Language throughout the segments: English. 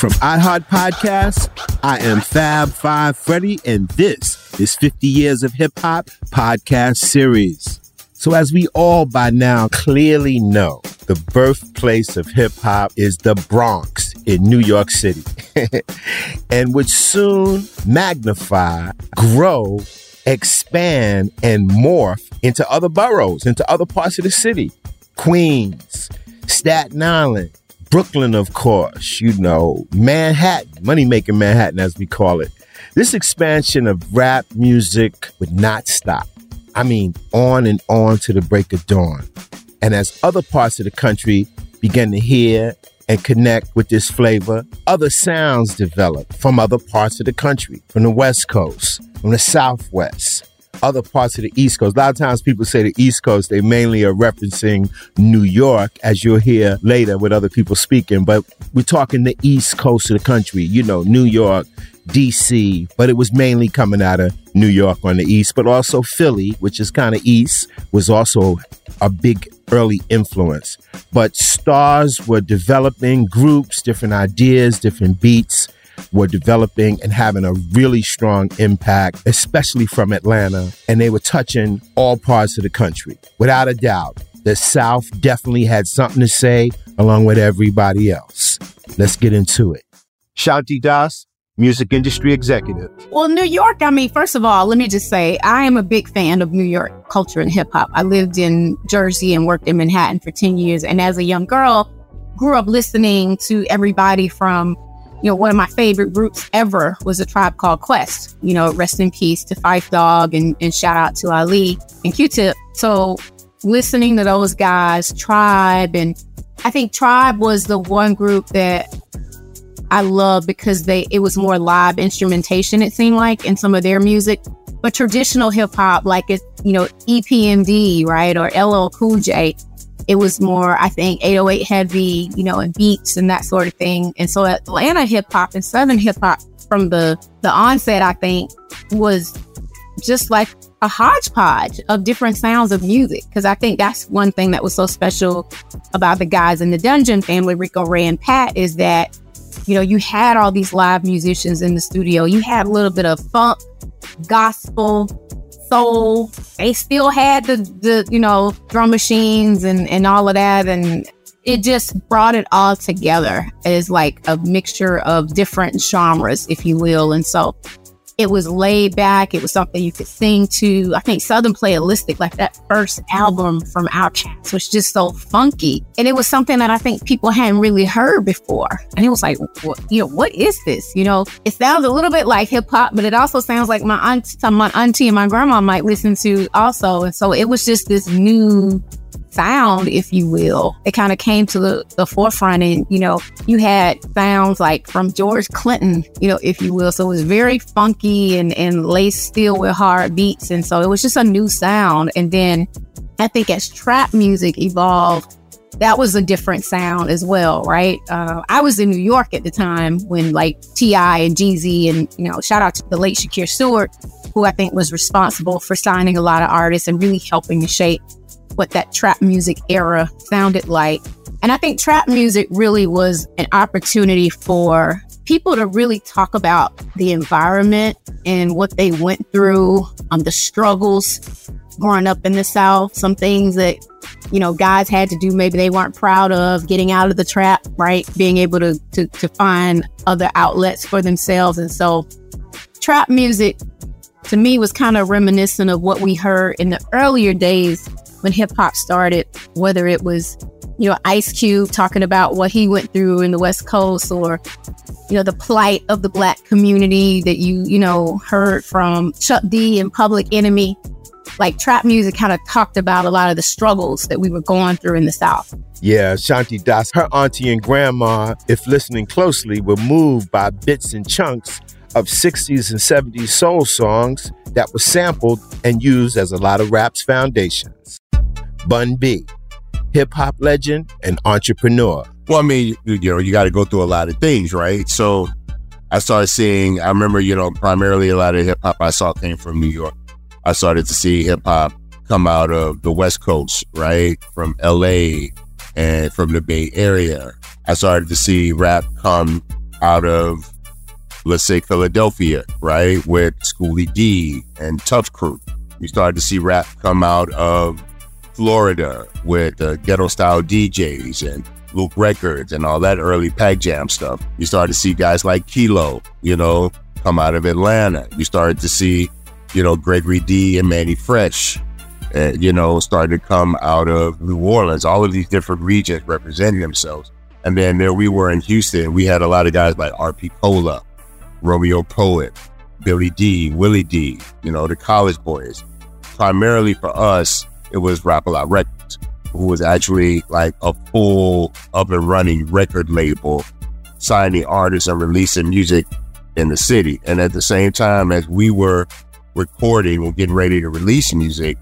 From iHeart Podcasts, I am Fab Five Freddy, and this is 50 Years of Hip Hop podcast series. So, as we all by now clearly know, the birthplace of hip hop is the Bronx in New York City, and would soon magnify, grow, expand, and morph into other boroughs, into other parts of the city Queens, Staten Island, Brooklyn, of course, you know, Manhattan, money making Manhattan, as we call it. This expansion of rap music would not stop. I mean, on and on to the break of dawn. And as other parts of the country began to hear and connect with this flavor, other sounds developed from other parts of the country, from the West Coast, from the Southwest, other parts of the East Coast. A lot of times people say the East Coast, they mainly are referencing New York, as you'll hear later with other people speaking, but we're talking the East Coast of the country, you know, New York, DC, but it was mainly coming out of New York on the East, but also Philly, which is kind of East, was also a big early influence. But stars were developing groups, different ideas, different beats were developing and having a really strong impact, especially from Atlanta. And they were touching all parts of the country. Without a doubt, the South definitely had something to say along with everybody else. Let's get into it. Shanti Das, music industry executive. Well, New York, I mean, first of all, let me just say I am a big fan of New York culture and hip hop. I lived in Jersey and worked in Manhattan for 10 years. And as a young girl, grew up listening to everybody from you know, one of my favorite groups ever was a tribe called Quest. You know, rest in peace to Phife Dawg and, and shout out to Ali and Q-Tip. So listening to those guys, Tribe, and I think Tribe was the one group that I love because they it was more live instrumentation, it seemed like, in some of their music. But traditional hip hop, like it, you know, EPMD, right, or LL Cool J, it was more, I think, 808 heavy, you know, and beats and that sort of thing. And so Atlanta hip hop and Southern hip hop from the the onset, I think, was just like a hodgepodge of different sounds of music. Because I think that's one thing that was so special about the guys in the Dungeon family, Rico Ray and Pat, is that you know you had all these live musicians in the studio. You had a little bit of funk, gospel, soul. They still had the, the you know, drum machines and, and all of that. And it just brought it all together as like a mixture of different genres, if you will. And so it was laid back. It was something you could sing to. I think Southern Playalistic, like that first album from OutKast, was just so funky. And it was something that I think people hadn't really heard before. And it was like, what, you know, what is this? You know, it sounds a little bit like hip hop, but it also sounds like my auntie, my auntie and my grandma might listen to also. And so it was just this new sound, if you will, it kind of came to the, the forefront. And, you know, you had sounds like from George Clinton, you know, if you will. So it was very funky and, and laced still with hard beats. And so it was just a new sound. And then I think as trap music evolved, that was a different sound as well, right? Uh, I was in New York at the time when like T.I. and Jeezy and, you know, shout out to the late Shakir Stewart, who I think was responsible for signing a lot of artists and really helping to shape what that trap music era sounded like. And I think trap music really was an opportunity for people to really talk about the environment and what they went through, um, the struggles growing up in the South, some things that, you know, guys had to do maybe they weren't proud of, getting out of the trap, right? Being able to, to, to find other outlets for themselves. And so trap music to me was kind of reminiscent of what we heard in the earlier days when hip hop started, whether it was, you know, Ice Cube talking about what he went through in the West Coast or, you know, the plight of the black community that you, you know, heard from Chuck D and Public Enemy. like trap music kind of talked about a lot of the struggles that we were going through in the South. Yeah, Shanti Das, her auntie and grandma, if listening closely, were moved by bits and chunks of 60s and 70s soul songs that were sampled and used as a lot of rap's foundations. Bun B, hip hop legend and entrepreneur. Well, I mean, you know, you got to go through a lot of things, right? So I started seeing, I remember, you know, primarily a lot of hip hop I saw came from New York. I started to see hip hop come out of the West Coast, right? From LA and from the Bay Area. I started to see rap come out of, let's say, Philadelphia, right? With Schoolly D and Tuff Crew. You started to see rap come out of Florida with uh, ghetto style DJs and Luke Records and all that early Pac Jam stuff. You started to see guys like Kilo, you know, come out of Atlanta. You started to see, you know, Gregory D and Mannie Fresh, uh, you know, started to come out of New Orleans. All of these different regions representing themselves. And then there we were in Houston. We had a lot of guys like R.P. Cola, Romeo Poet, Billy D, Willie D, you know, the college boys. Primarily for us, it was Rap A Lot Records who was actually like a full up and running record label, signing artists and releasing music in the city. And at the same time as we were recording and getting ready to release music,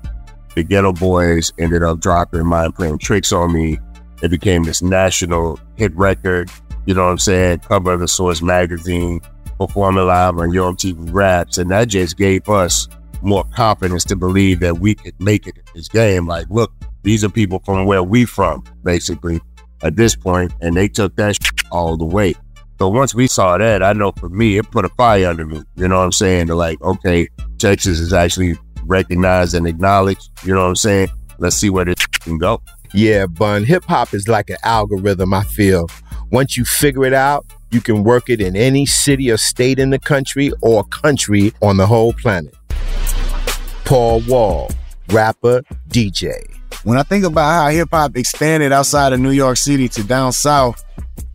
the Geto Boys ended up dropping Mind Playing Tricks on Me. It became this national hit record, you know what I'm saying? Cover of the Source magazine, performing live on Yo MTV Raps. And that just gave us more confidence to believe that we could make it in this game. Like, look, these are people from where we from, basically, at this point, and they took that all the way. So once we saw that, I know for me, it put a fire under me. You know what I'm saying? To like, okay, Texas is actually recognized and acknowledged. You know what I'm saying? Let's see where this can go. Yeah, Bun, hip hop is like an algorithm, I feel. Once you figure it out, you can work it in any city or state in the country or country on the whole planet. Paul Wall, rapper, DJ. When I think about how hip hop expanded outside of New York City to down south,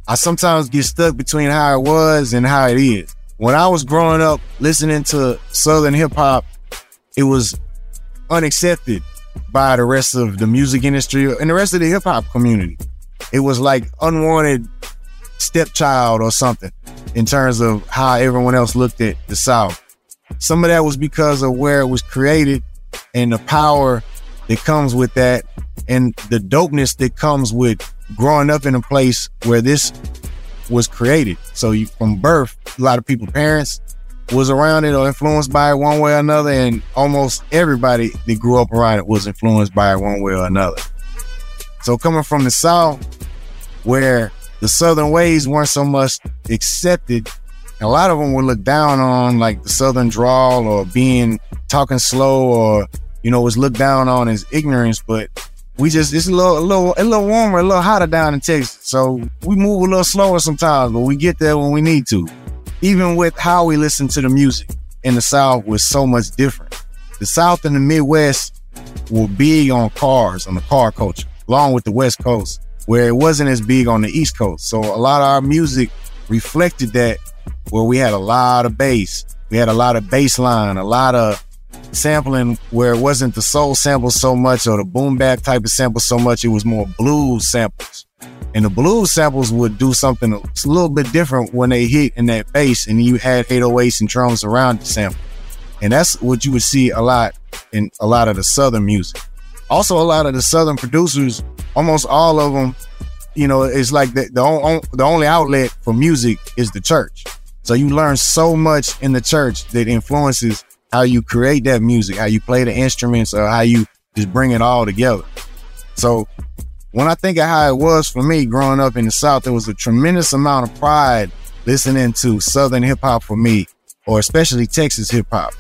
I sometimes get stuck between how it was and how it is. When I was growing up listening to Southern hip hop, it was unaccepted by the rest of the music industry and the rest of the hip hop community. It was like unwanted stepchild or something in terms of how everyone else looked at the South. Some of that was because of where it was created and the power that comes with that and the dopeness that comes with growing up in a place where this was created. So you, from birth, a lot of people, parents was around it or influenced by it one way or another. And almost everybody that grew up around it was influenced by it one way or another. So coming from the South, where the Southern ways weren't so much accepted, a lot of them were looked down on, like the Southern drawl or being talking slow or you know, was looked down on as ignorance, but we just it's a little a little a little warmer, a little hotter down in Texas. So we move a little slower sometimes, but we get there when we need to. Even with how we listen to the music in the South was so much different. The South and the Midwest were big on cars, on the car culture, along with the West Coast, where it wasn't as big on the East Coast. So a lot of our music reflected that where we had a lot of bass. We had a lot of bass line, a lot of sampling where it wasn't the soul samples so much or the boom bap type of samples so much. It was more blues samples. And the blues samples would do something a little bit different when they hit in that bass and you had 808s and drums around the sample. And that's what you would see a lot in a lot of the Southern music. Also, a lot of the Southern producers, almost all of them, you know, it's like the, the, on, the only outlet for music is the church. So you learn so much in the church that influences how you create that music, how you play the instruments, or how you just bring it all together. So when I think of how it was for me growing up in the South, there was a tremendous amount of pride listening to Southern hip hop for me, or especially Texas hip hop.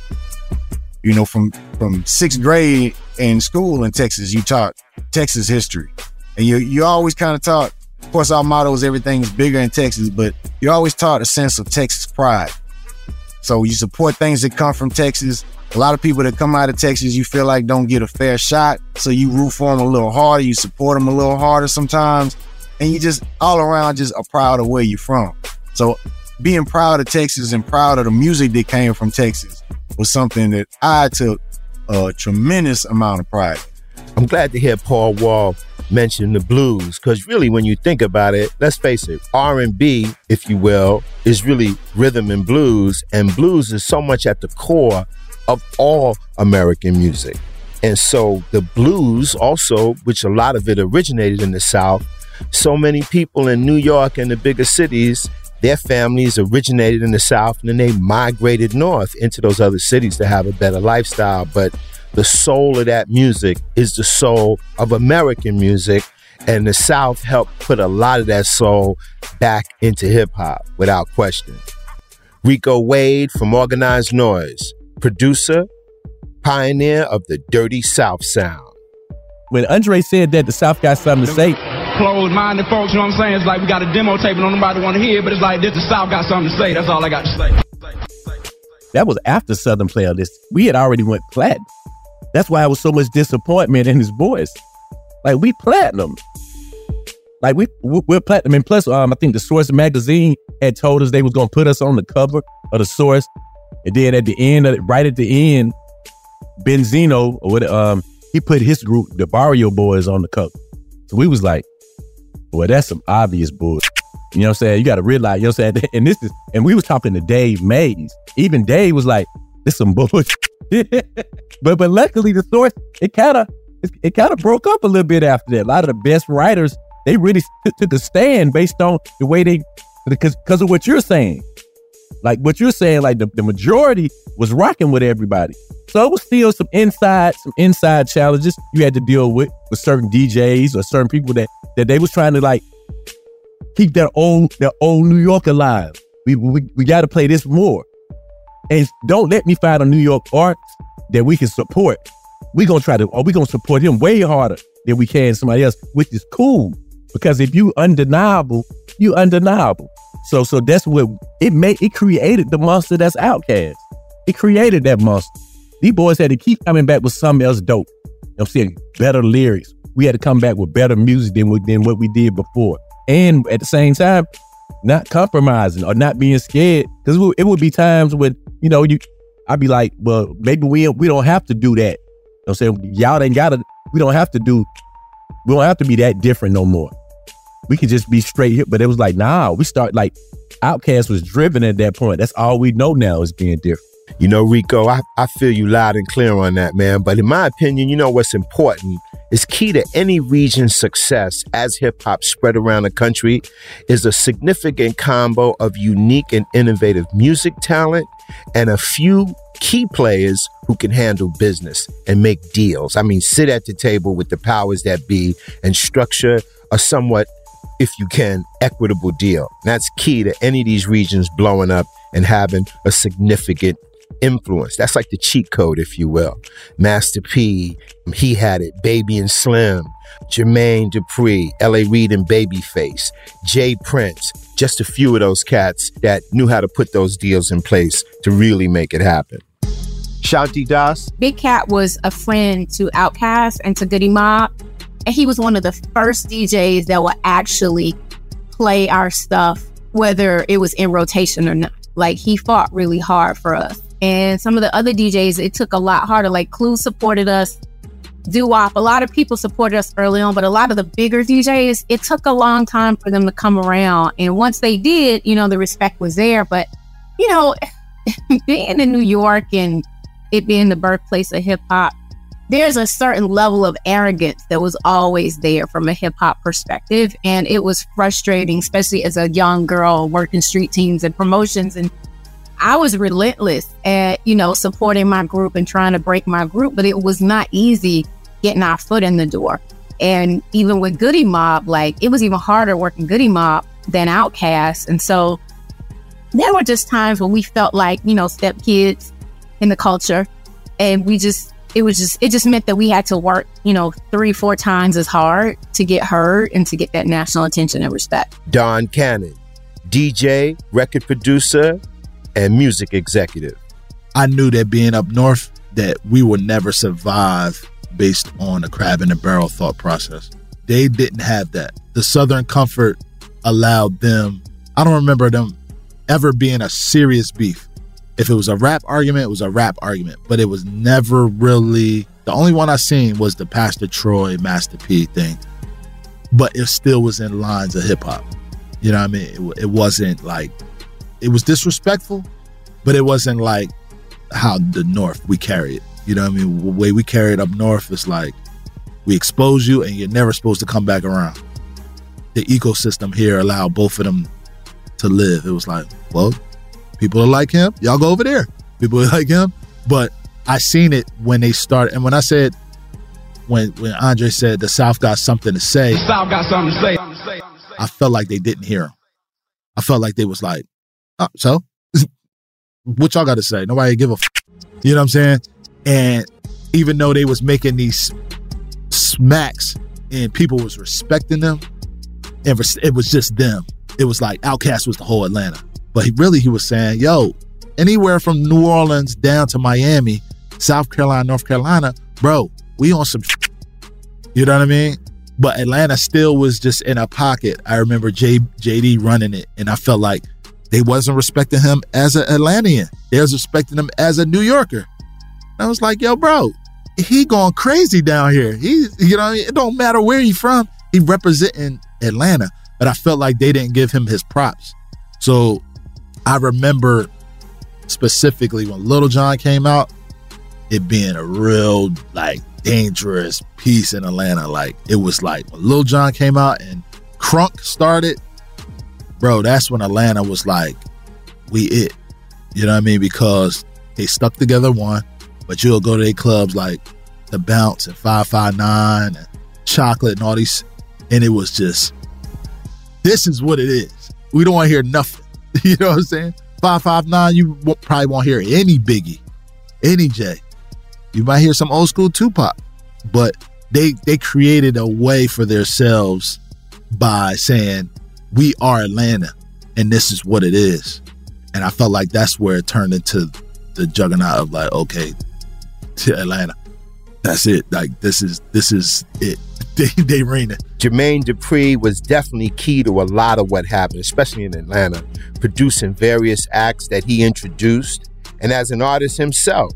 You know, from from sixth grade in school in Texas, you taught Texas history, and you you always kind of taught. Of course, our motto is everything is bigger in Texas, but you always taught a sense of Texas pride. So you support things that come from Texas. A lot of people that come out of Texas, you feel like don't get a fair shot. So you root for them a little harder. You support them a little harder sometimes. And you just all around just are proud of where you're from. So being proud of Texas and proud of the music that came from Texas was something that I took a tremendous amount of pride. I'm glad to hear Paul Wall mention the blues because really when you think about it let's face it r&b if you will is really rhythm and blues and blues is so much at the core of all american music and so the blues also which a lot of it originated in the south so many people in new york and the bigger cities their families originated in the south and then they migrated north into those other cities to have a better lifestyle but the soul of that music is the soul of American music. And the South helped put a lot of that soul back into hip hop without question. Rico Wade from Organized Noise, producer, pioneer of the Dirty South sound. When Andre said that the South got something to say, closed minded folks, you know what I'm saying? It's like we got a demo tape and nobody want to hear, but it's like this the South got something to say. That's all I got to say. That was after Southern Playlist. We had already went platinum. That's why I was so much disappointment in his voice. Like we platinum. Like we we're platinum. And plus, um, I think the Source magazine had told us they was gonna put us on the cover of the Source. And then at the end of it, right at the end, Benzino or what um he put his group, the Barrio Boys, on the cover. So we was like, well, that's some obvious bullshit. You know what I'm saying? You gotta realize, you know what I'm saying? And this is and we was talking to Dave Mays. Even Dave was like, this some bullshit. but but luckily the source it kind of it, kind of broke up a little bit after that. A lot of the best writers they really took a stand based on the way they because of what you're saying. Like what you're saying, like the, the majority was rocking with everybody. So it was still some inside, some inside challenges you had to deal with with certain DJs or certain people that that they was trying to like keep their own their own New York alive. We we, we got to play this more. And don't let me find a New York arts that we can support. we gonna try to, or we gonna support him way harder than we can somebody else, which is cool. Because if you undeniable, you undeniable. So so that's what it made it created the monster that's OutKast. It created that monster. These boys had to keep coming back with something else dope. You know I'm saying better lyrics. We had to come back with better music than, than what we did before. And at the same time, not compromising or not being scared. Because it would be times when you know, you I'd be like, well, maybe we we don't have to do that. You know I'm saying? Y'all ain't gotta, we don't have to do, we don't have to be that different no more. We could just be straight here. But it was like, nah, we start like OutKast was driven at that point. That's all we know now is being different. You know, Rico, I, I feel you loud and clear on that, man. But in my opinion, you know what's important is key to any region's success as hip hop spread around the country is a significant combo of unique and innovative music talent and a few key players who can handle business and make deals. I mean, sit at the table with the powers that be and structure a somewhat, if you can, equitable deal. That's key to any of these regions blowing up and having a significant influence. That's like the cheat code, if you will. Master P, he had it. Baby and Slim, Jermaine Dupri, L.A. Reid and Babyface, J. Prince, just a few of those cats that knew how to put those deals in place to really make it happen. Shanti Das. Big Cat was a friend to OutKast and to Goodie Mob. And he was one of the first DJs that would actually play our stuff, whether it was in rotation or not. Like he fought really hard for us. And some of the other DJs, it took a lot harder. Like Clue supported us, Doo Wop. A lot of people supported us early on, but a lot of the bigger DJs, it took a long time for them to come around. And once they did, you know, the respect was there. But, you know, being in New York and it being the birthplace of hip hop, there's a certain level of arrogance that was always there from a hip hop perspective. And it was frustrating, especially as a young girl working street teams and promotions and I was relentless at, you know, supporting my group and trying to break my group, but it was not easy getting our foot in the door. And even with Goodie Mob, like it was even harder working Goodie Mob than OutKast. And so there were just times when we felt like, you know, step kids in the culture. And we just, it was just, it just meant that we had to work, you know, three, four times as hard to get heard and to get that national attention and respect. Don Cannon, DJ, record producer, and music executive. I knew that being up north, that we would never survive based on a crab in a barrel thought process. They didn't have that. The Southern comfort allowed them, I don't remember them ever being a serious beef. If it was a rap argument, it was a rap argument, but it was never really. The only one I seen was the Pastor Troy Master P thing, but it still was in lines of hip hop. You know what I mean? It, it wasn't like it was disrespectful, but it wasn't like how the North we carry it. You know what I mean? The way we carry it up north is like we expose you and you're never supposed to come back around. The ecosystem here allowed both of them to live. It was like, well, people are like him, y'all go over there. People are like him. But I seen it when they started and when I said when when Andre said the South got something to say, The South got something to say. I felt like they didn't hear him. I felt like they was like, oh, so what y'all got to say? Nobody give a, f-. you know what I'm saying? And even though they was making these smacks and people was respecting them, and it was just them. It was like Outkast was the whole Atlanta, but really he was saying, yo, anywhere from New Orleans down to Miami, South Carolina, North Carolina, bro, we on some. Sh-. You know what I mean? But Atlanta still was just in a pocket. I remember J, JD running it, and I felt like they wasn't respecting him as an Atlantean. They was respecting him as a New Yorker. I was like, yo, bro, he going crazy down here. He, you know, it don't matter where he from. He representing Atlanta. But I felt like they didn't give him his props. So I remember specifically when Lil Jon came out, it being a real like dangerous piece in Atlanta. Like it was like when Lil Jon came out and Crunk started, bro, that's when Atlanta was like, we it. You know what I mean? Because they stuck together one, but you'll go to their clubs like the Bounce and 559 and Chocolate and all these, and it was just, this is what it is. We don't want to hear nothing. You know what I'm saying? 559, you probably won't hear any Biggie, any J. You might hear some old school Tupac, but they they created a way for themselves by saying we are Atlanta and this is what it is. And I felt like that's where it turned into the juggernaut of like, okay, to Atlanta. That's it. Like this is this is it. They they it. Jermaine Dupri was definitely key to a lot of what happened, especially in Atlanta, producing various acts that he introduced, and as an artist himself.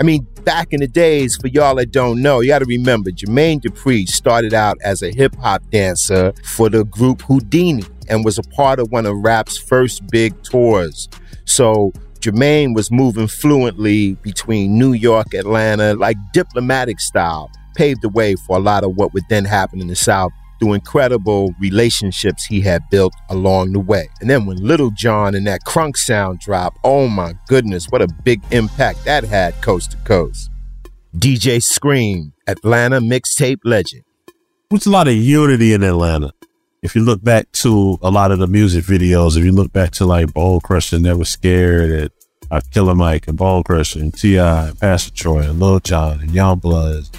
I mean, back in the days, for y'all that don't know, you got to remember Jermaine Dupri started out as a hip hop dancer for the group Whodini and was a part of one of rap's first big tours. So Jermaine was moving fluently between New York, Atlanta, like diplomatic style, paved the way for a lot of what would then happen in the South through incredible relationships he had built along the way. And then when Lil Jon and that crunk sound drop, oh my goodness, what a big impact that had coast to coast. DJ Scream, Atlanta mixtape legend. There's a lot of unity in Atlanta. If you look back to a lot of the music videos, if you look back to like Bone Crusher, Never Scared, and uh, Killer Mike and Bone Crusher and T.I. and Pastor Troy and Lil Jon and Youngblood,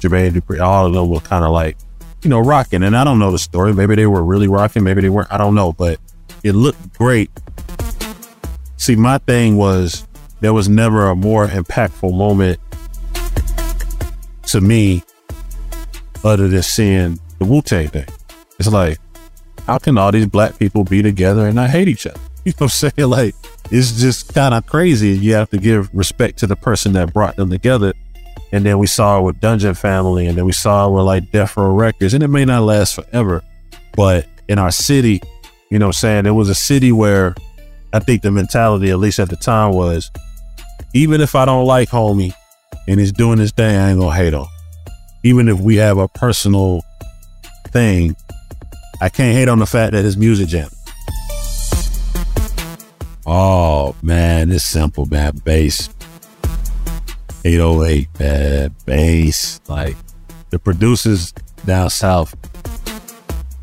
Jermaine Dupri, all of them were kind of like, you know, rocking. And I don't know the story. Maybe they were really rocking. Maybe they weren't. I don't know. But it looked great. See, my thing was there was never a more impactful moment to me other than seeing the Wu Tang thing. It's like, how can all these black people be together and not hate each other? You know what I'm saying? Like, it's just kind of crazy. You have to give respect to the person that brought them together. And then we saw it with Dungeon Family, and then we saw it with like Death Row Records, and it may not last forever. But in our city, you know what I'm saying? It was a city where I think the mentality, at least at the time, was even if I don't like homie and he's doing his thing, I ain't gonna hate on. Even if we have a personal thing, I can't hate on the fact that his music jam. Oh man, it's simple, man. Bass. 808, man. Bass. Like the producers down south.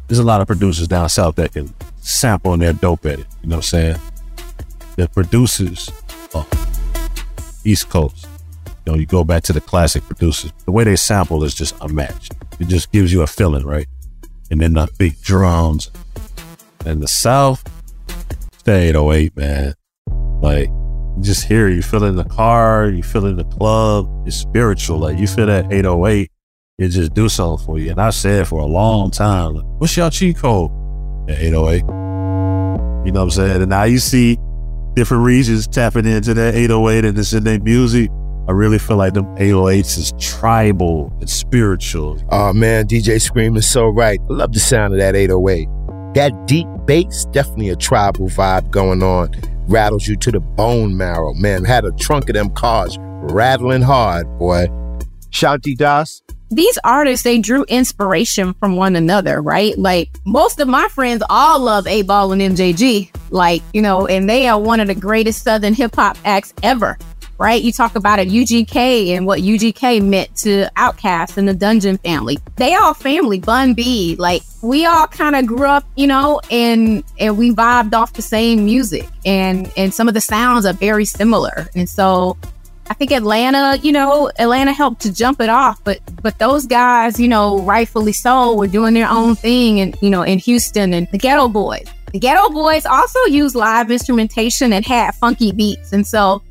There's a lot of producers down south that can sample and they're dope at it. You know what I'm saying? The producers, oh, East Coast. You know, you go back to the classic producers. The way they sample is just unmatched. It just gives you a feeling, right? And then the big drums. And the South, stay 808, man. Like, just hear it. You feel in the car, you feel in the club. It's spiritual. Like, you feel that 808, it just do something for you. And I said for a long time, like, what's your cheat code? At 808. You know what I'm saying? And now you see different regions tapping into that 808 and it's in their music. I really feel like them 808s is tribal and spiritual. Oh man, DJ Scream is so right. I love the sound of that 808. That deep bass, definitely a tribal vibe going on. Rattles you to the bone marrow. Man, had a trunk of them cars rattling hard, boy. Shanti Das, these artists they drew inspiration from one another, right? Like most of my friends all love 8Ball and MJG, like you know, and they are one of the greatest Southern hip hop acts ever, right? You talk about a UGK and what UGK meant to Outkast and the Dungeon family. They all family, Bun B, like we all kind of grew up, you know, and and we vibed off the same music, and and some of the sounds are very similar, and so I think Atlanta, you know, Atlanta helped to jump it off, but but those guys, you know, rightfully so, were doing their own thing, and you know, in Houston and the Geto Boys. The Geto Boys also used live instrumentation and had funky beats, and so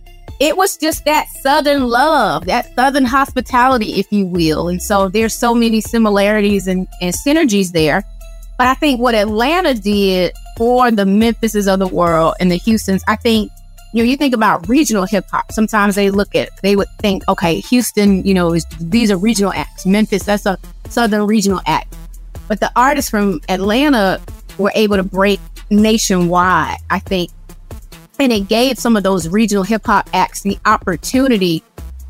it was just that Southern love, that Southern hospitality, if you will. And so there's so many similarities and, and synergies there. But I think what Atlanta did for the Memphises of the world and the Houstons, I think you know, you think about regional hip hop. Sometimes they look at, they would think, okay, Houston, you know, is these are regional acts. Memphis, that's a southern regional act. But the artists from Atlanta were able to break nationwide, I think. And it gave some of those regional hip hop acts the opportunity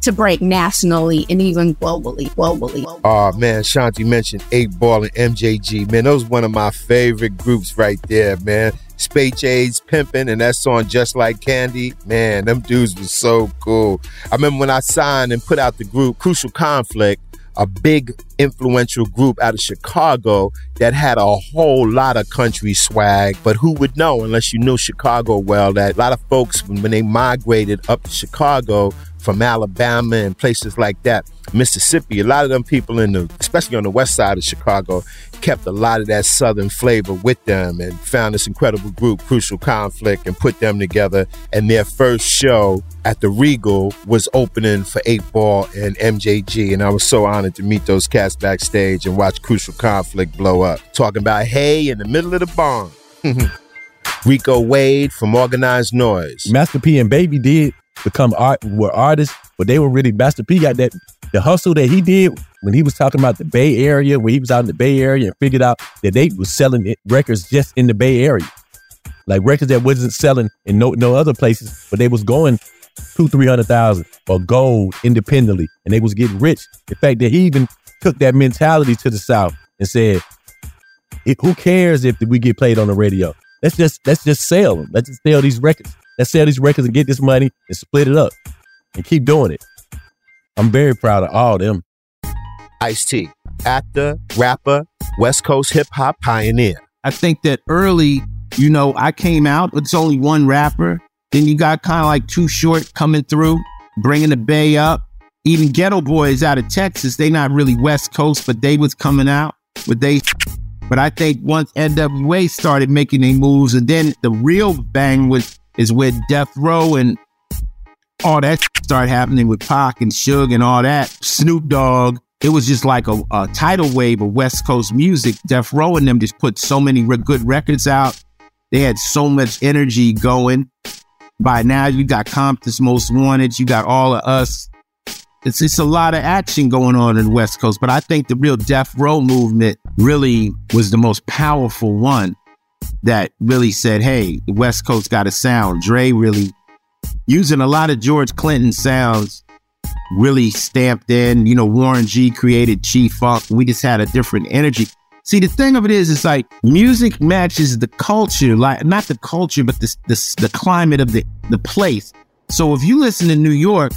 to break nationally and even globally. Globally. Oh man, Shanti mentioned 8Ball and MJG. Man, those one of my favorite groups right there, man. Space Age pimping, and that song Just Like Candy. Man, them dudes was so cool. I remember when I signed and put out the group Crucial Conflict, a big influential group out of Chicago that had a whole lot of country swag. But who would know unless you knew Chicago well that a lot of folks, when, they migrated up to Chicago, from Alabama and places like that, Mississippi. A lot of them people in the, especially on the west side of Chicago, kept a lot of that southern flavor with them and found this incredible group, Crucial Conflict, and put them together. And their first show at the Regal was opening for 8Ball and MJG. And I was so honored to meet those cats backstage and watch Crucial Conflict blow up. Talking about hey in the middle of the barn. Rico Wade from Organized Noise. Master P and Baby did become art were artists, but they were really Master P got that the hustle that he did when he was talking about the Bay Area, when he was out in the Bay Area and figured out that they was selling records just in the Bay Area, like records that wasn't selling in no no other places, but they was going two three hundred thousand or gold independently, and they was getting rich. The fact that he even took that mentality to the South and said, "Who cares if we get played on the radio? Let's just let's just sell them. Let's just sell these records." Let's sell these records and get this money and split it up and keep doing it. I'm very proud of all of them. Ice T, actor, rapper, West Coast hip hop pioneer. I think that early, you know, I came out, it's only one rapper. Then you got kind of like Too Short coming through, bringing the Bay up. Even Geto Boys out of Texas, they not really West Coast, but they was coming out with they. But I think once NWA started making their moves, and then the real bang was is where Death Row and all that started happening with Pac and Suge and all that. Snoop Dogg. It was just like a, a tidal wave of West Coast music. Death Row and them just put so many re- good records out. They had so much energy going. By now, you got Compton's Most Wanted. You got all of us. It's it's a lot of action going on in the West Coast, but I think the real Death Row movement really was the most powerful one that really said, hey, the West Coast got a sound. Dre really using a lot of George Clinton sounds really stamped in. You know, Warren G created G-Funk. We just had a different energy. See, the thing of it is, it's like music matches the culture, like not the culture, but the, the, the climate of the, the place. So if you listen to New York,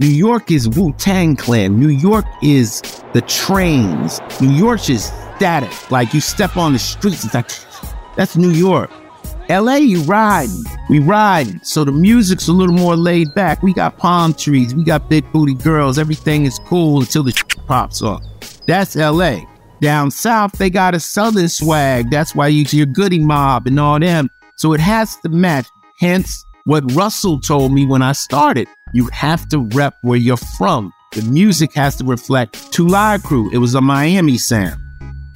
New York is Wu Tang Clan. New York is the trains. New York is static. Like you step on the streets, it's like that's New York. LA, you ride. We ride. So the music's a little more laid back. We got palm trees. We got big booty girls. Everything is cool until the pops off. That's LA. Down south, they got a southern swag. That's why you see your Goodie Mob and all them. So it has to match. Hence, what Russell told me when I started. You have to rep where you're from. The music has to reflect Two Live Crew. It was a Miami sound.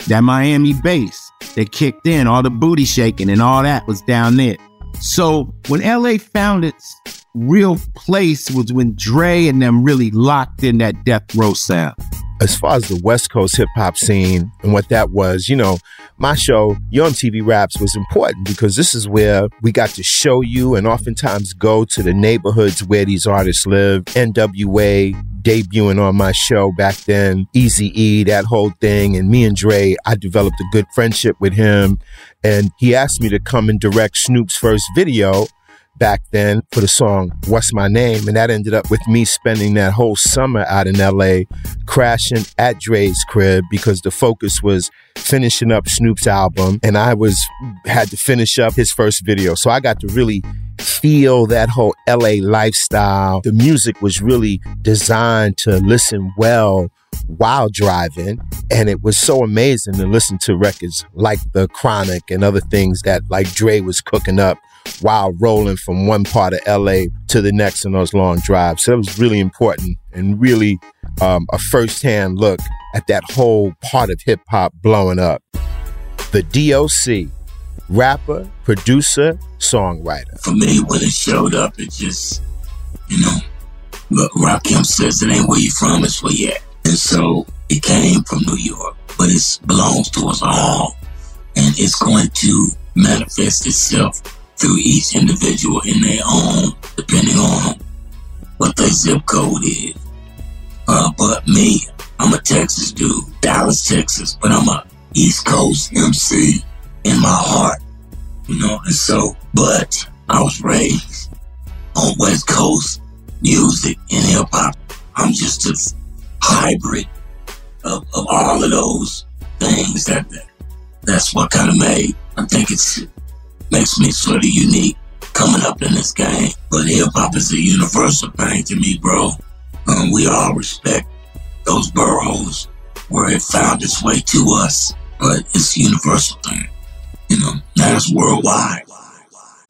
That Miami bass that kicked in, all the booty shaking and all that was down there. So when LA found its real place was when Dre and them really locked in that death row sound. As far as the West Coast hip hop scene and what that was, you know, my show, Yo MTV Raps, was important because this is where we got to show you and oftentimes go to the neighborhoods where these artists live. NWA debuting on my show back then, Easy E, that whole thing. And me and Dre, I developed a good friendship with him. And he asked me to come and direct Snoop's first video back then for the song What's My Name. And that ended up with me spending that whole summer out in LA crashing at Dre's crib because the focus was finishing up Snoop's album and I was had to finish up his first video. So I got to really feel that whole LA lifestyle. The music was really designed to listen well while driving. And it was so amazing to listen to records like The Chronic and other things that like Dre was cooking up while rolling from one part of LA to the next in those long drives. So it was really important and really um, a firsthand look at that whole part of hip hop blowing up. The DOC, rapper, producer, songwriter. For me, when it showed up, it just, you know, look, Rakim says it ain't where you from, it's where you at. And so it came from New York, but it belongs to us all. And it's going to manifest itself through each individual in their own, depending on what their zip code is. Uh, but me, I'm a Texas dude, Dallas, Texas, but I'm a East Coast MC in my heart, you know, and so, but I was raised on West Coast music and hip hop. I'm just a hybrid of, of all of those things that, that that's what kind of made. I think it's makes me sort of unique coming up in this game. But hip hop is a universal thing to me, bro. Um, we all respect those boroughs where it found its way to us, but it's a universal thing. Now worldwide.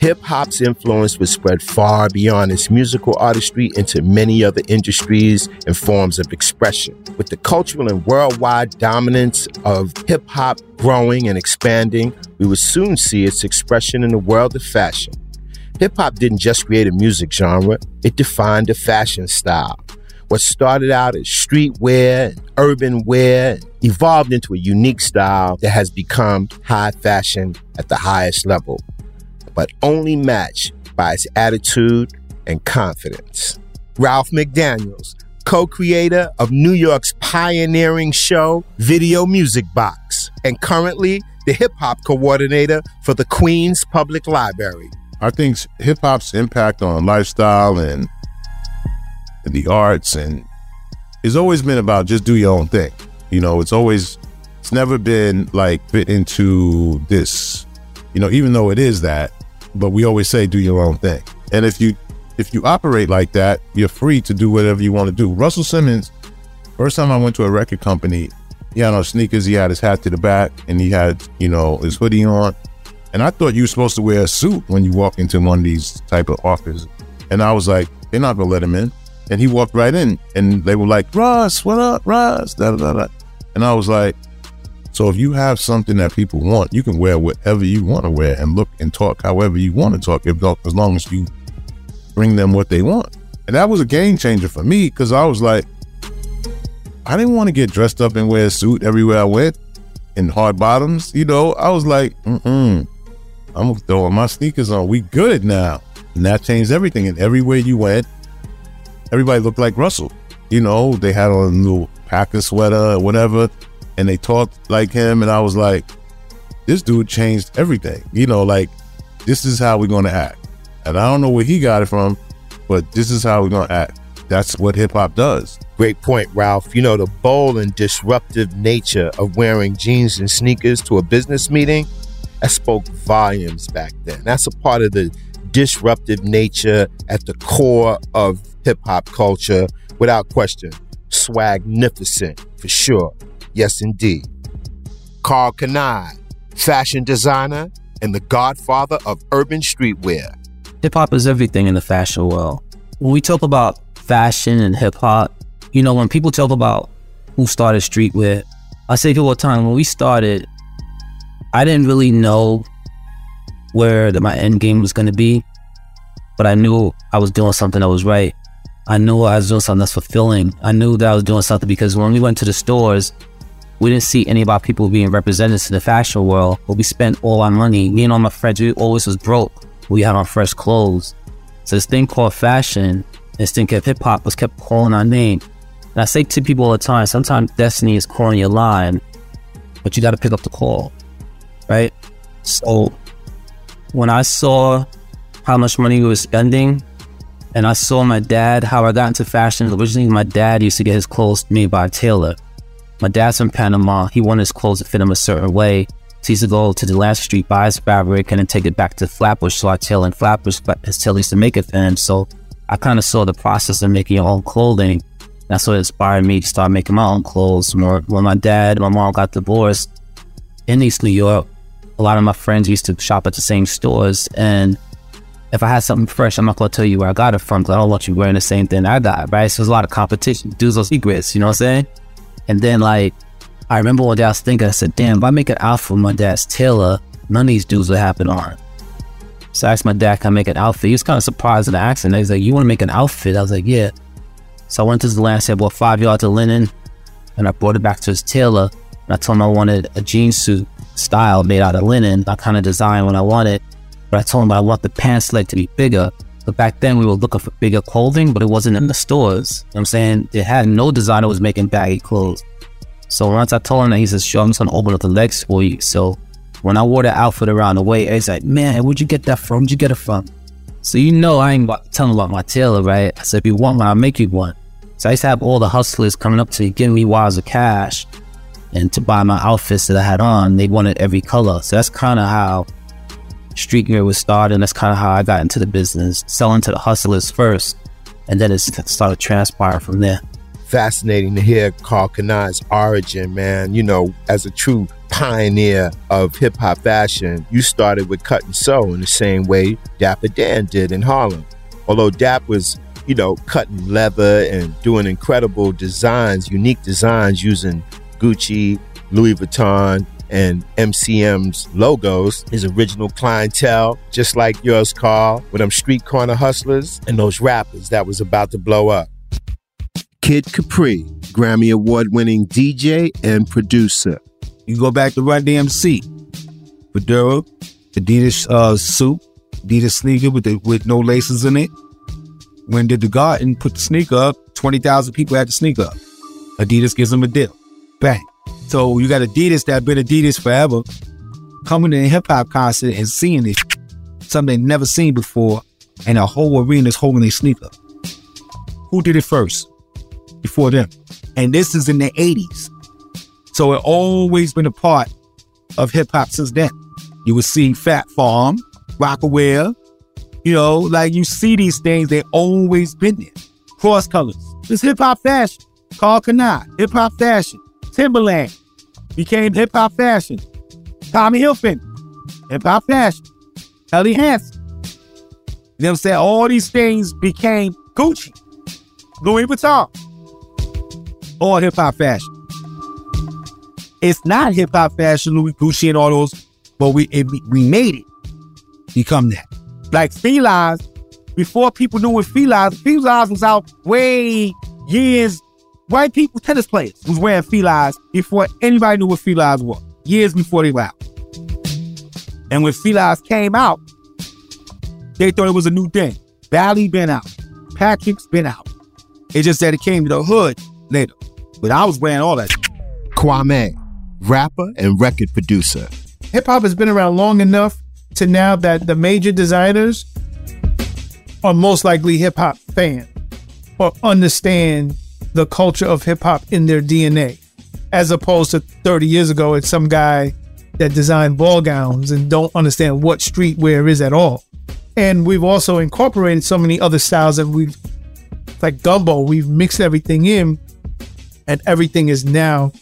Hip hop's influence was spread far beyond its musical artistry into many other industries and forms of expression. With the cultural and worldwide dominance of hip hop growing and expanding, we would soon see its expression in the world of fashion. Hip hop didn't just create a music genre, it defined a fashion style. What started out as streetwear and urban wear evolved into a unique style that has become high fashion at the highest level but only matched by its attitude and confidence. Ralph McDaniels, co creator of New York's pioneering show, Video Music Box, and currently the hip hop coordinator for the Queens Public Library. I think hip hop's impact on lifestyle and, and the arts and it's always been about just do your own thing. You know, it's always it's never been like fit into this. You know, even though it is that, but we always say do your own thing. And if you if you operate like that, you're free to do whatever you want to do. Russell Simmons, first time I went to a record company, he had on sneakers, he had his hat to the back, and he had, you know, his hoodie on. And I thought you were supposed to wear a suit when you walk into one of these type of offices. And I was like, they're not gonna let him in. And he walked right in and they were like, Russ, what up, Russ? Da, da, da, da. And I was like, so if you have something that people want, you can wear whatever you want to wear and look and talk however you want to talk, if, as long as you bring them what they want. And that was a game changer for me because I was like, I didn't want to get dressed up and wear a suit everywhere I went in hard bottoms. You know, I was like, mm-mm, I'm throwing my sneakers on. We good now. And that changed everything. And everywhere you went, everybody looked like Russell. You know, they had on a little Packer sweater or whatever and they talked like him, and I was like, this dude changed everything. You know, like this is how we're gonna act. And I don't know where he got it from, but this is how we're gonna act. That's what hip hop does. Great point, Ralph. You know, the bold and disruptive nature of wearing jeans and sneakers to a business meeting, that spoke volumes back then. That's a part of the disruptive nature at the core of hip hop culture, without question. Swagnificent, for sure. Yes, indeed. Karl Kani, fashion designer and the godfather of urban streetwear. Hip hop is everything in the fashion world. When we talk about fashion and hip hop, you know, when people talk about who started streetwear, I say people all the time, when we started, I didn't really know where the, my end game was going to be, but I knew I was doing something that was right. I knew I was doing something that's fulfilling. I knew that I was doing something because when we went to the stores, we didn't see any of our people being represented to the fashion world, but we spent all our money. Me and all my friends, we always was broke. We had our fresh clothes. So this thing called fashion, this thing called hip hop was kept calling our name. And I say to people all the time, sometimes destiny is calling your line, but you got to pick up the call, right? So when I saw how much money we were spending, and I saw my dad, how I got into fashion. Originally, my dad used to get his clothes made by a tailor. My dad's from Panama. He wanted his clothes to fit him a certain way. So he used to go to the last street, buy his fabric, and then take it back to Flatbush. So I tailor in Flatbush, his used to make it for him. So I kind of saw the process of making your own clothing. That's what inspired me to start making my own clothes. More when my dad and my mom got divorced in East New York, a lot of my friends used to shop at the same stores. And if I had something fresh, I'm not going to tell you where I got it from because I don't want you wearing the same thing I got, right? So there's a lot of competition. Dudes are secrets, you know what I'm saying? And then, like, I remember one day I was thinking, I said, damn, if I make an outfit for my dad's tailor, none of these dudes would happen on. So I asked my dad, can I make an outfit? He was kind of surprised at the accent. He's like, you want to make an outfit? I was like, yeah. So I went to the land, said, bought five yards of linen, and I brought it back to his tailor. And I told him I wanted a jean suit style made out of linen. I kind of designed what I wanted. But I told him I want the pants leg to be bigger. But back then we were looking for bigger clothing, but it wasn't in the stores. You know I'm saying it had no designer was making baggy clothes. So once I told him that, he says, "Sure, I'm just gonna open up the legs for you." So when I wore the outfit around the way, he's like, "Man, where'd you get that from? Where'd you get it from?" So you know I ain't about telling about my tailor, right? I said, "If you want one, I'll make you one." So I used to have all the hustlers coming up to me, giving me wads of cash, and to buy my outfits that I had on. They wanted every color. So that's kind of how streetwear was started. And that's kind of how I got into the business, selling to the hustlers first, and then it started transpiring from there. Fascinating to hear Karl Kani's origin, man. You know, as a true pioneer of hip hop fashion, you started with cut and sew in the same way Dapper Dan did in Harlem. Although Dap was, you know, cutting leather and doing incredible designs, unique designs using Gucci, Louis Vuitton, and MCM's logos, his original clientele, just like yours, Karl, with them street corner hustlers and those rappers that was about to blow up. Kid Capri, Grammy Award winning DJ and producer. You go back to Run DMC, Fedora, Adidas uh, suit, Adidas sneaker with the, with no laces in it. When did the garden put the sneaker up? Twenty thousand people had the sneaker up. Adidas gives them a deal. Bang. So you got Adidas that been Adidas forever, coming to a hip hop concert and seeing this, something they never seen before, and a whole arena's holding a sneaker. Who did it first? Before them. And this is in the 80s. So it always been a part of hip hop since then. You would see Phat Farm, Rocawear, you know, like you see these things, they always been there. Cross colors. It's hip hop fashion. Karl Kani, hip hop fashion. Timberland became hip hop fashion. Tommy Hilfiger, hip hop fashion. Helly Hansen. You know what I'm saying? All these things became Gucci, Louis Vuitton. All hip hop fashion. It's not hip hop fashion, Louis Gucci and all those, but we it, we made it become that. Like Felines, before people knew what Felines, Felines was out way years white people, tennis players, was wearing felines before anybody knew what felines were, years before they were out. And when felines came out, they thought it was a new thing. Bally been out. Patrick's been out. It just that it came to the hood later. But I was wearing all that. Kwame, rapper and record producer. Hip hop has been around long enough to now that the major designers are most likely hip hop fans or understand the culture of hip hop in their DNA, as opposed to 30 years ago, it's some guy that designed ball gowns and don't understand what streetwear is at all. And we've also incorporated so many other styles that we've, like gumbo, we've mixed everything in, and everything is now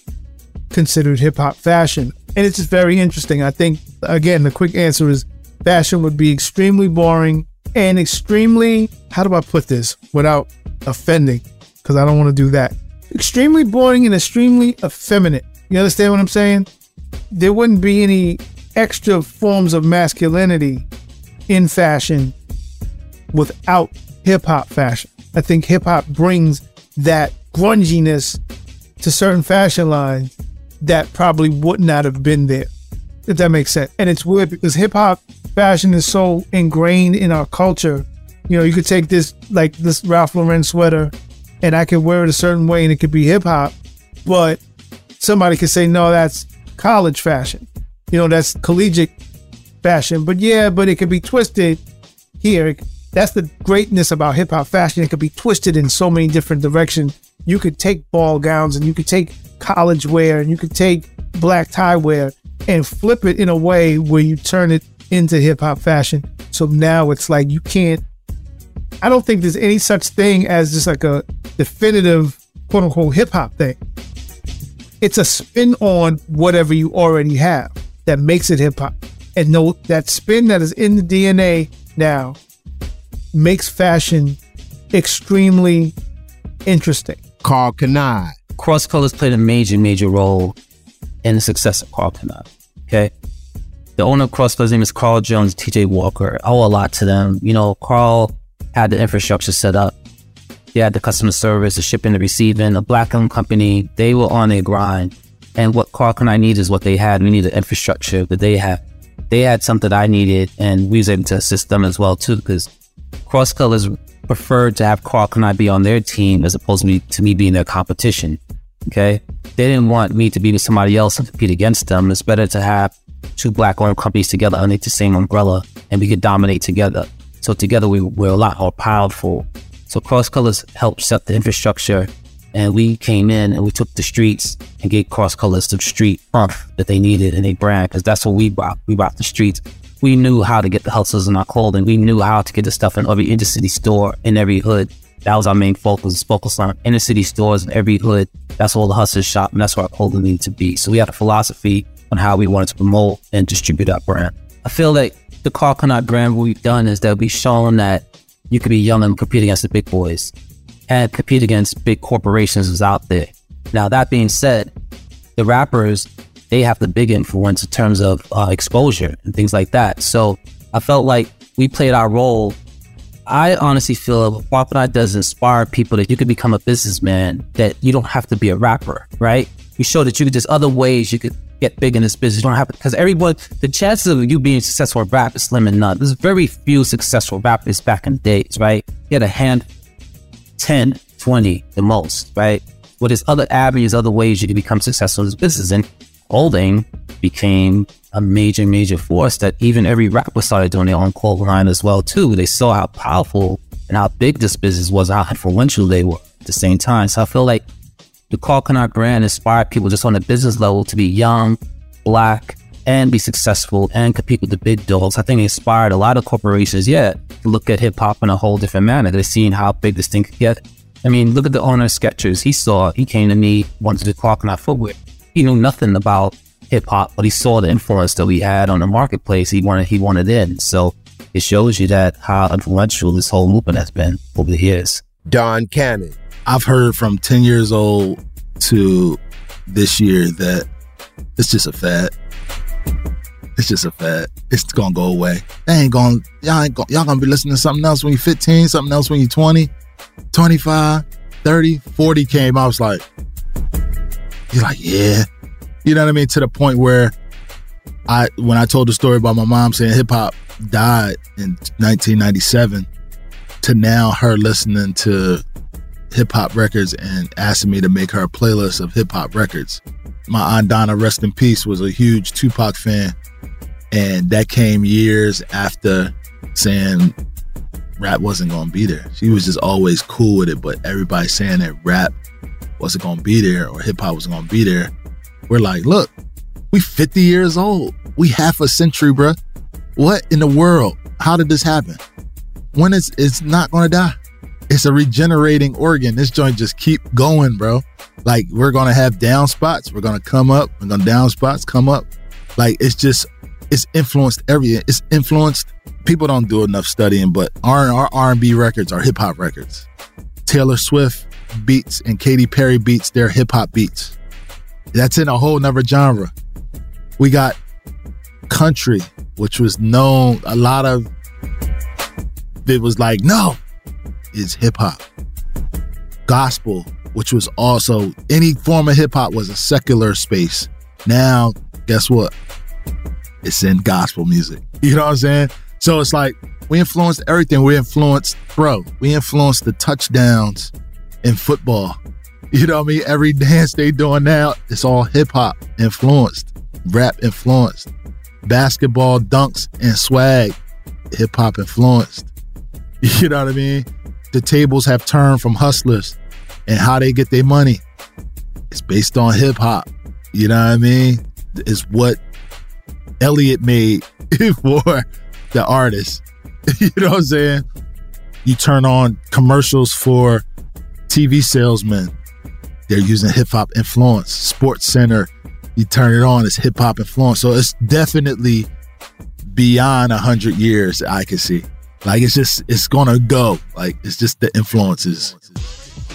considered hip hop fashion. And it's just very interesting. I think, again, the quick answer is fashion would be extremely boring and extremely, how do I put this without offending? Because I don't want to do that. Extremely boring and extremely effeminate. You understand what I'm saying? There wouldn't be any extra forms of masculinity in fashion without hip hop fashion. I think hip hop brings that grunginess to certain fashion lines that probably would not have been there, if that makes sense. And it's weird because hip hop fashion is so ingrained in our culture. You know, you could take this, like this Ralph Lauren sweater, and I could wear it a certain way and it could be hip hop, but somebody could say, no, that's college fashion. You know, that's collegiate fashion. But yeah, but it could be twisted here. That's the greatness about hip hop fashion. It could be twisted in so many different directions. You could take ball gowns and you could take college wear and you could take black tie wear and flip it in a way where you turn it into hip hop fashion. So now it's like you can't. I don't think there's any such thing as just like a definitive quote unquote hip hop thing. It's a spin on whatever you already have that makes it hip hop. And no, that spin that is in the DNA now makes fashion extremely interesting. Karl Kani. Cross Colors played a major, major role in the success of Karl Kani. Okay. The owner of Cross Colors name is Carl Jones, TJ Walker. I owe a lot to them. You know, Carl had the infrastructure set up. They had the customer service, the shipping, the receiving, a black owned company. They were on their grind. And what Karl Kani need is what they had. We needed infrastructure that they had. They had something I needed, and we was able to assist them as well too. Because Cross Colors preferred to have Karl Kani be on their team as opposed to me, to me being their competition. Okay, they didn't want me to be with somebody else and compete against them. It's better to have two black-owned companies together underneath the same umbrella, and we could dominate together. So together we were a lot more powerful. So Cross Colors helped set the infrastructure and we came in and we took the streets and gave Cross Colors the street umph that they needed and they brand because that's what we brought. We brought the streets. We knew how to get the hustles in our clothing. We knew how to get the stuff in every inner city store in every hood. That was our main focus, focus on inner city stores in every hood. That's all the hustlers shop and that's where our clothing needed to be. So we had a philosophy on how we wanted to promote and distribute our brand. I feel like the Kani brand, what we've done is that we've shown that you could be young and compete against the big boys and compete against big corporations is out there. Now, that being said, the rappers, they have the big influence in terms of uh, exposure and things like that. So I felt like we played our role. I honestly feel what Night does inspire people that you could become a businessman, that you don't have to be a rapper, right? We show that you could just other ways you could get big in this business. You don't have because everyone, the chances of you being successful rap is slim and none. There's very few successful rappers back in the days, right? You had a hand 10, 20 the most, right? What is other avenues, other ways you can become successful in this business? And clothing became a major, major force that even every rapper started doing their own clothing line as well, too. They saw how powerful and how big this business was, how influential they were at the same time. So I feel like the Kani brand inspired people just on a business level to be young, black, and be successful and compete with the big dogs. I think it inspired a lot of corporations, yeah, to look at hip hop in a whole different manner. They're seeing how big this thing could get. I mean, look at the owner of Skechers. He saw, he came to me, wanted to Karl Kani footwear. He knew nothing about hip hop, but he saw the influence that we had on the marketplace. He wanted, he wanted in. So it shows you that how influential this whole movement has been over the years. Don Cannon. I've heard from 10 years old to this year that it's just a fad. It's just a fad. It's gonna go away. They ain't gonna y'all ain't gonna, y'all gonna be listening to something else when you're 15, something else when you're 20, 25, 30, 40 came. I was like, you're like, yeah. You know what I mean? To the point where I when I told the story about my mom saying hip hop died in 1997 to now her listening to hip hop records and asking me to make her a playlist of hip hop records. My aunt Donna, rest in peace, was a huge Tupac fan. And that came years after saying rap wasn't gonna be there. She was just always cool with it, but everybody saying that rap wasn't gonna be there or hip hop was gonna be there. We're like, look, We 50 years old. We half a century, bruh. What in the world? How did this happen? When is it's not gonna die? It's a regenerating organ. This joint just keep going, bro. Like we're gonna have down spots. We're gonna come up. We're gonna down spots, come up. Like it's just it's influenced everything. It's influenced. People don't do enough studying, but our our R and B records are hip hop records. Taylor Swift beats and Katy Perry beats. They're hip hop beats. That's in a whole nother genre. We got country, which was known a lot of. It was like no, is hip hop. Gospel, which was also any form of hip hop was a secular space. Now, guess what? It's in gospel music. You know what I'm saying? So it's like we influenced everything. We influenced, bro, we influenced the touchdowns in football. You know what I mean? Every dance they doing now, it's all hip hop influenced, rap influenced, basketball dunks and swag, hip hop influenced. You know what I mean? The tables have turned from hustlers and how they get their money. It's based on hip hop. You know what I mean? It's what Elliot made for the artist. you know what I'm saying? You turn on commercials for TV salesmen, they're using hip hop influence. Sports Center, you turn it on, it's hip hop influence. So it's definitely beyond a hundred years. I can see, like it's just it's gonna go. Like it's just the influences.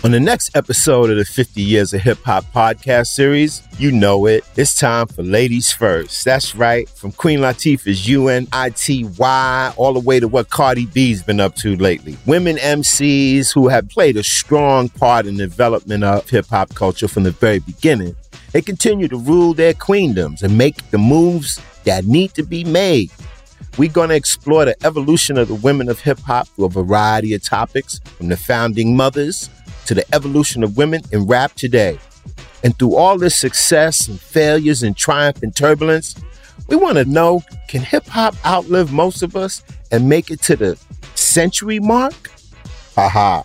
On the next episode of the 50 Years of Hip Hop podcast series, you know it. It's time for Ladies First. That's right. From Queen Latifah's UNITY all the way to what Cardi B's been up to lately. Women MCs who have played a strong part in the development of hip hop culture from the very beginning. They continue to rule their queendoms and make the moves that need to be made. We're going to explore the evolution of the women of hip hop through a variety of topics, from the founding mothers to the evolution of women in rap today. And through all this success and failures and triumph and turbulence, we want to know can hip hop outlive most of us and make it to the century mark? Haha.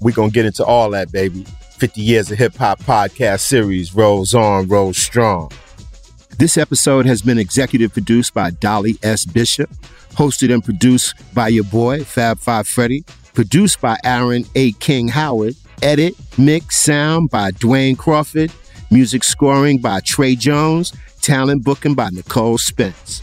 We're going to get into all that, baby. 50 Years of Hip Hop podcast series rolls on, rolls strong. This episode has been executive produced by Dolly S. Bishop, hosted and produced by your boy, Fab Five Freddy, produced by Aaron A. King Howard, edit, mix, sound by Dwayne Crawford, music scoring by Trey Jones, talent booking by Nicole Spence.